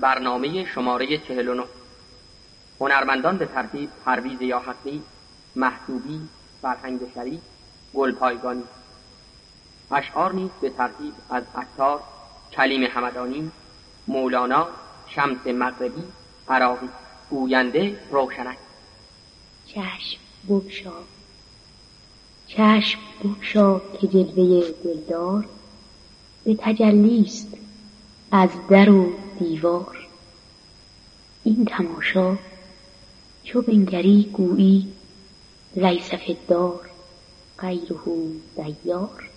برنامه شماره 49 هنرمندان به ترتیب پرویز یا حقی محجوبی فرهنگ شریف گلپایگانی. اشعار نیز به ترتیب از عطار کلیم همدانی مولانا شمس مغربی عراقی. گوینده روشنک. چشم بگشا. چشم بگشا که جلوه دلدار. به تجلیست از در و دیوار. این تماشا چو بنگری گویی لیس فی الدار غیره دیار.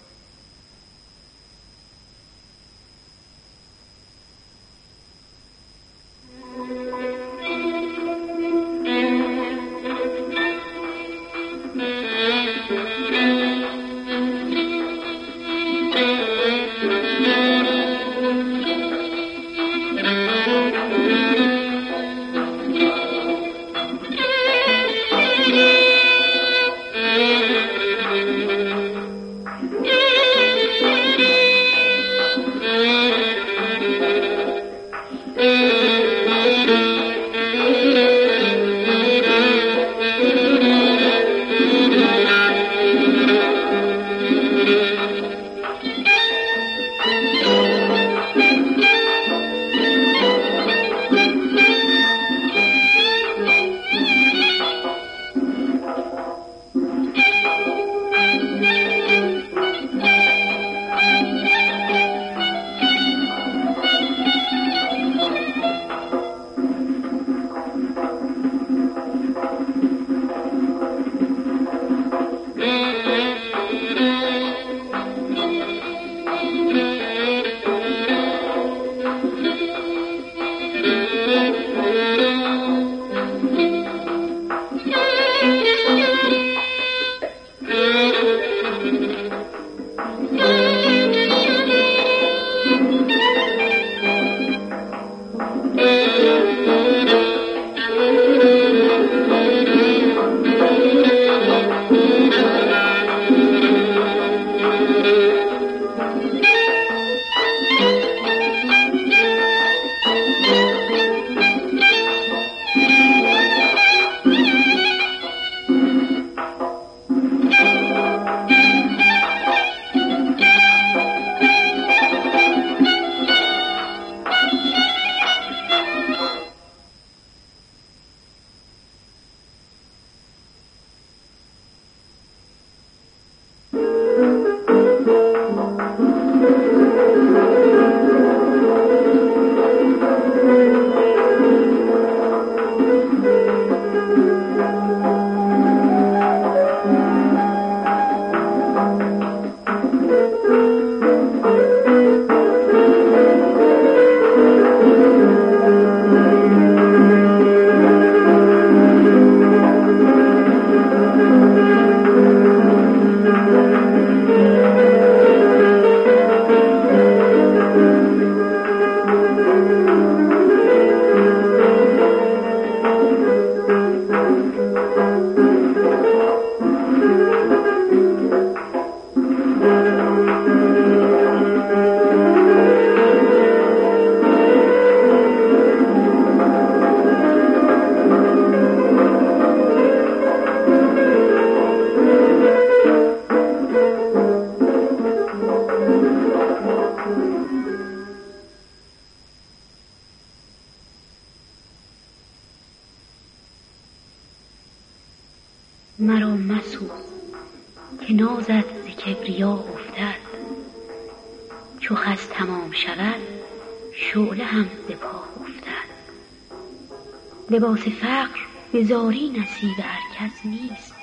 لباس فقر به زاری نصیب هر کس نیست.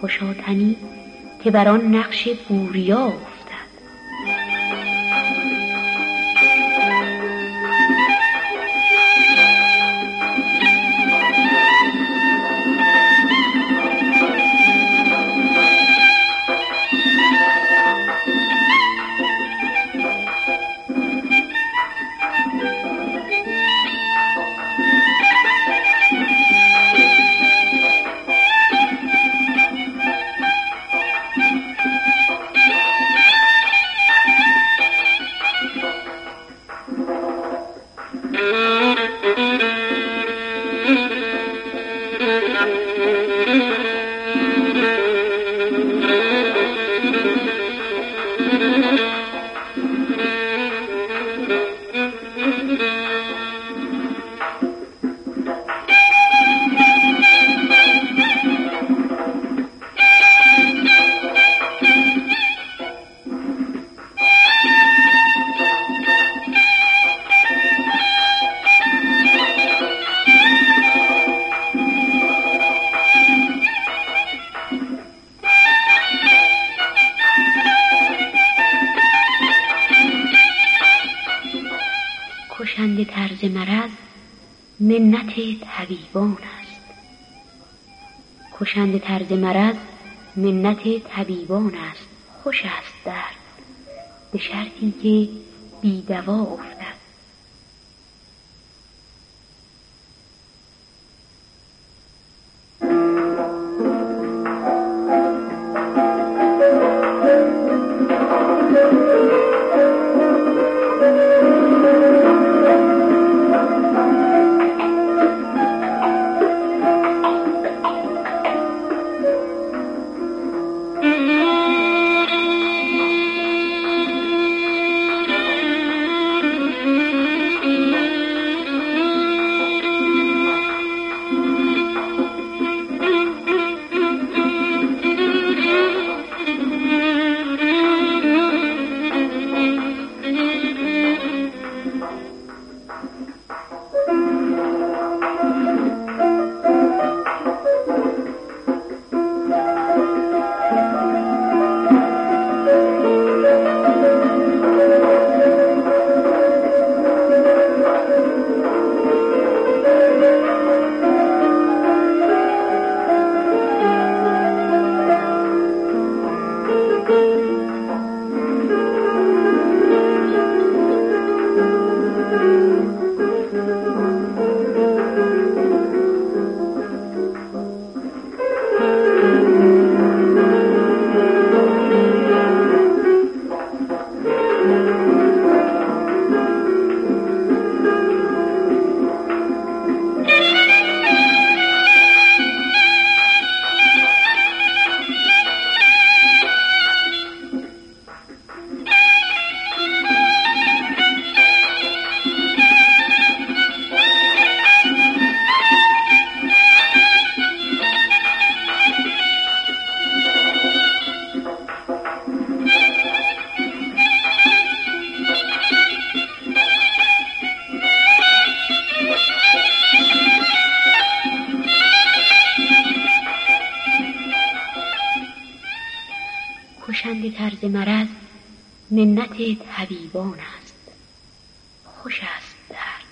خوشا تنی که بر آن نقش بوریا طبیبان است. کشند طرز مرض منت طبیبان است. خوش است درد. به شرطی که بی دوا افتد طرز مرض منت طبیبان است. خوش است درد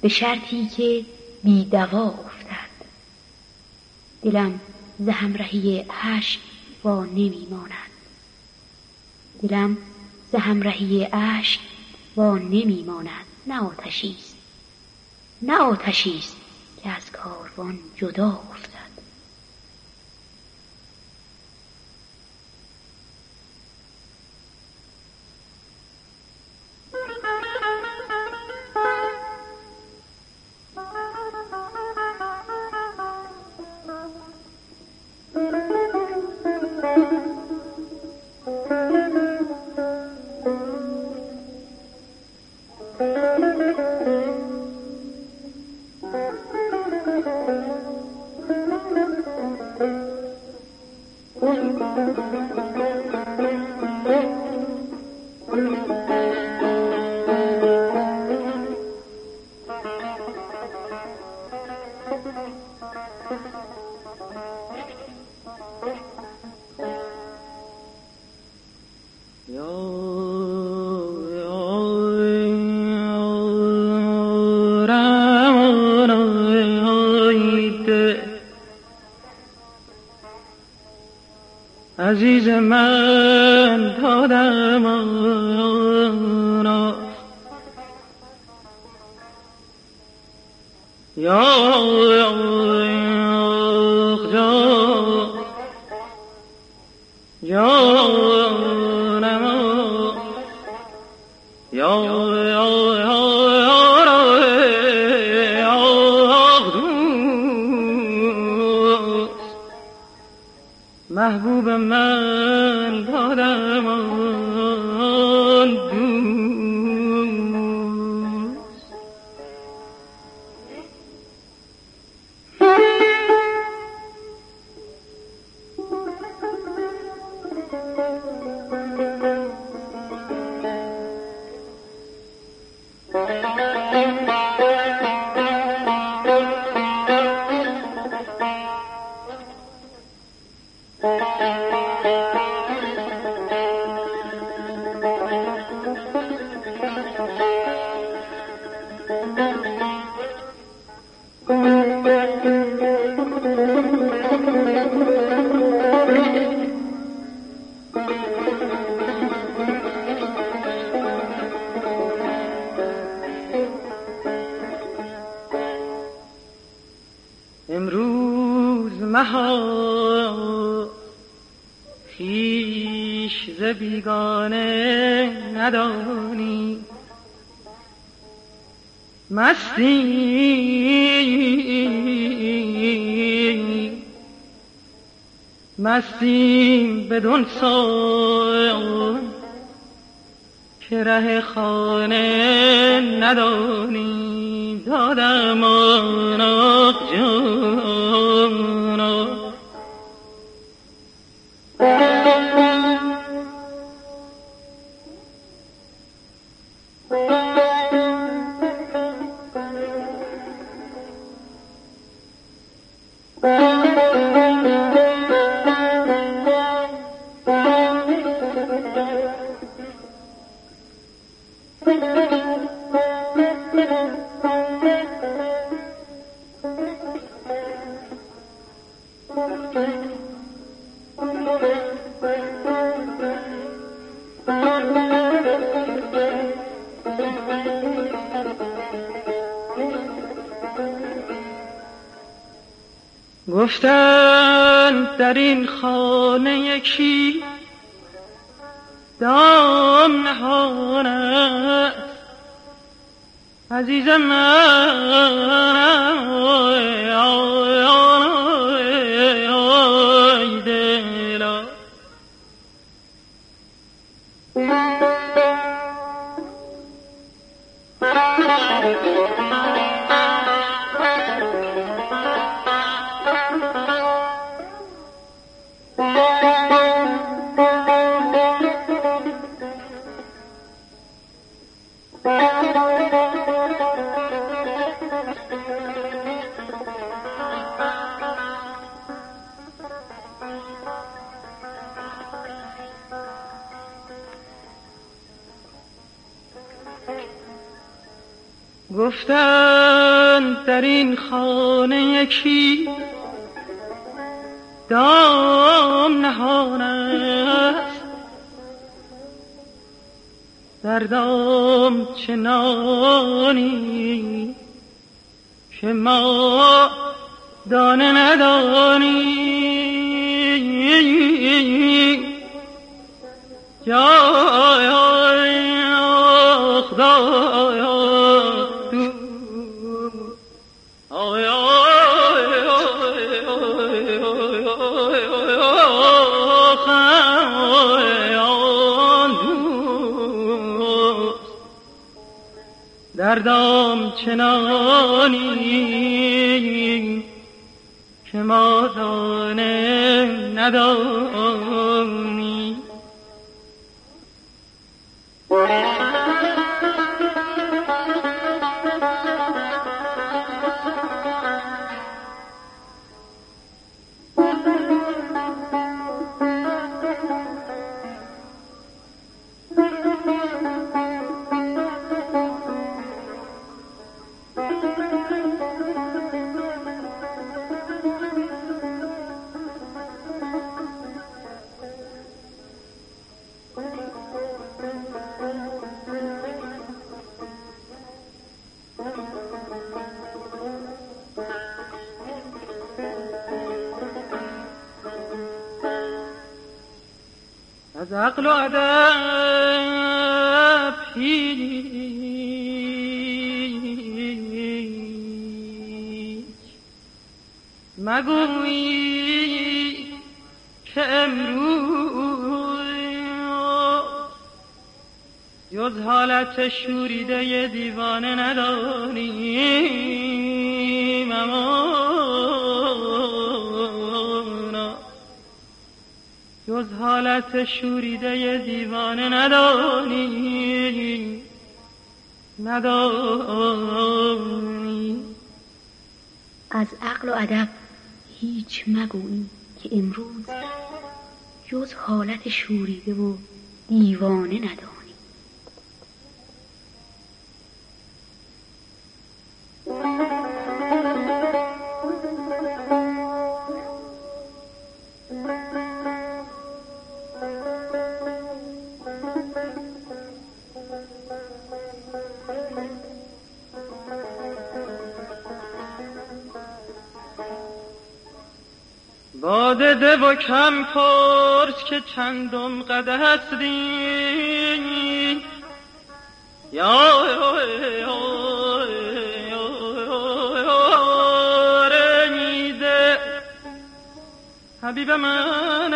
به شرطی که بی دوا افتد. دلم ز همرهی عشق وا نمی ماند دلم ز همرهی عشق وا نمی ماند نه آتشی است. نه آتشی است که از کاروان جدا افتد. عزیز من دادم آنا یا محبوب امروز مها خیش ز بیگانه ندانی. مستی مستیم بدون سال که ره خانه ندانی دادم آناق جانا. گفتن در این خانه یکی دام نهان عزیز من گفتن که ما دانه ندانی. یا خدا دردام چنانی که ما دانه أخلد جز حالت شوریده دیوانه ندانی. ندانی. از عقل و ادب هیچ مگویی که امروز جز حالت شوریده و دیوانه ندانی. کم پرس که چندم قده هستی یا حبیب من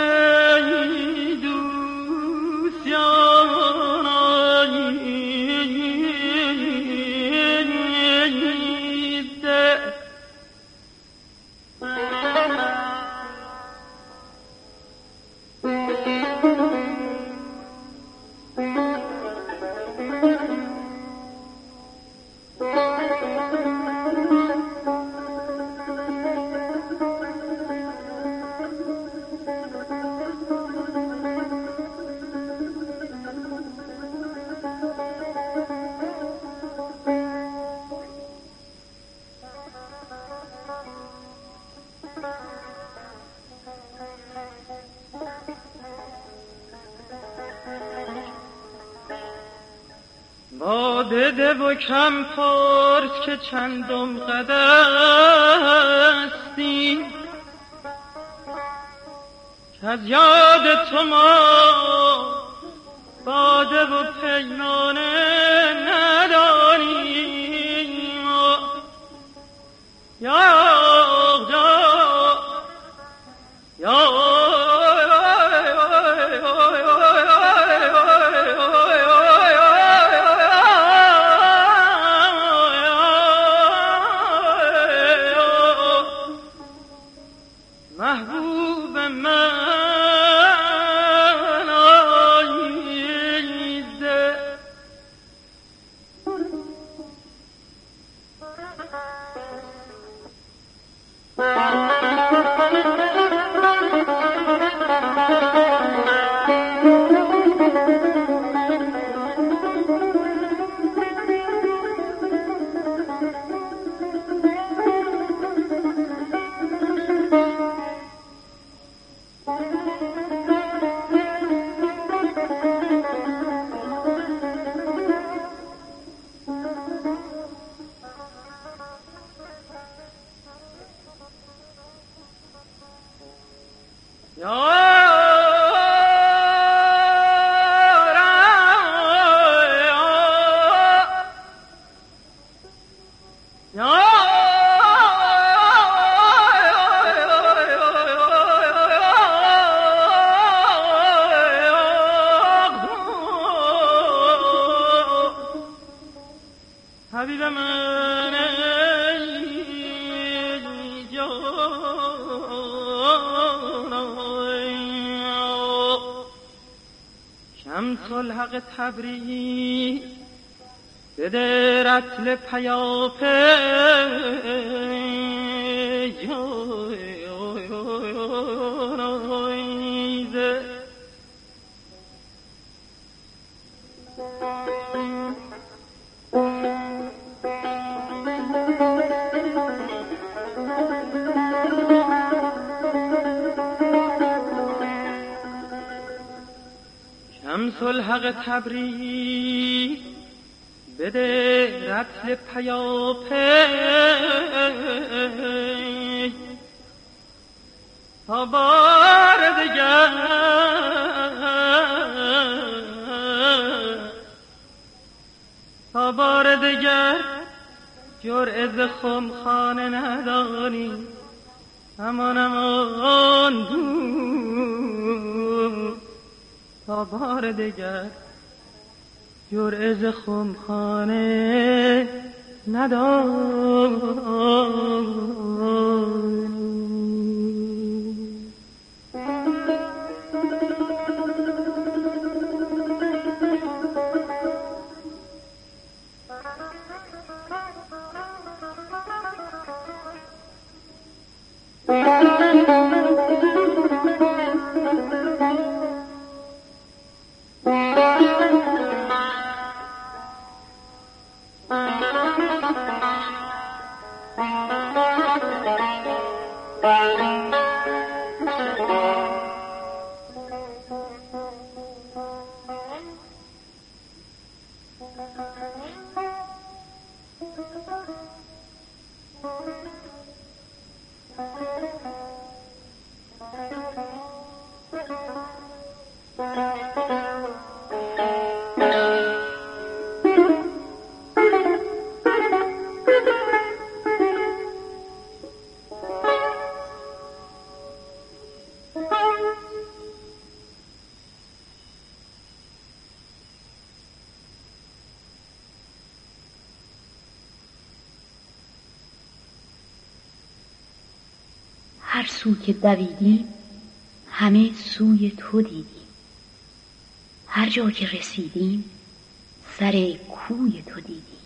بده و کم پرس که چندم قدستی که از یاد تو ما باده و پیمانه نداریم یا یا الحق تبریز بده رتل پیاپه الحق تبریز. بده رتل پیاپی. تا بار دگر تا بار دگر جرعه ز خانه ندانی. امان امان تا بار دگر. جرعه خمخانه ندار هر سو که دویدیم همه سوی تو دیدیم هر جا که رسیدیم سر کوی تو دیدیم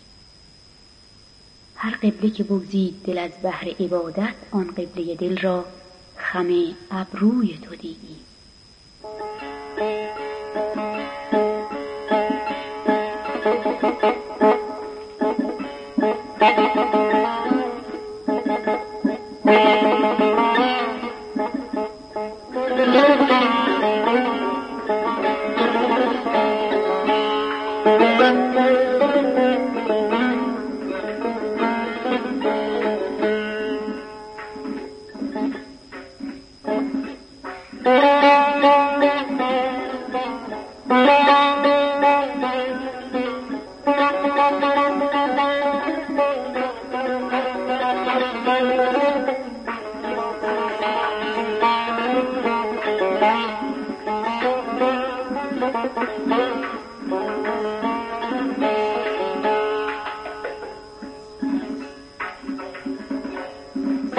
هر قبله که بگزید دل از بحر عبادت آن قبله دل را خم ابروی تو دیدیم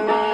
Lord.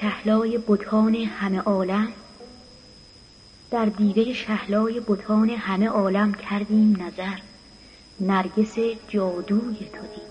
شهلای بتان همه عالم. در دیده شهلای بتان همه عالم کردیم نظر. نرگس جادوی تو دید.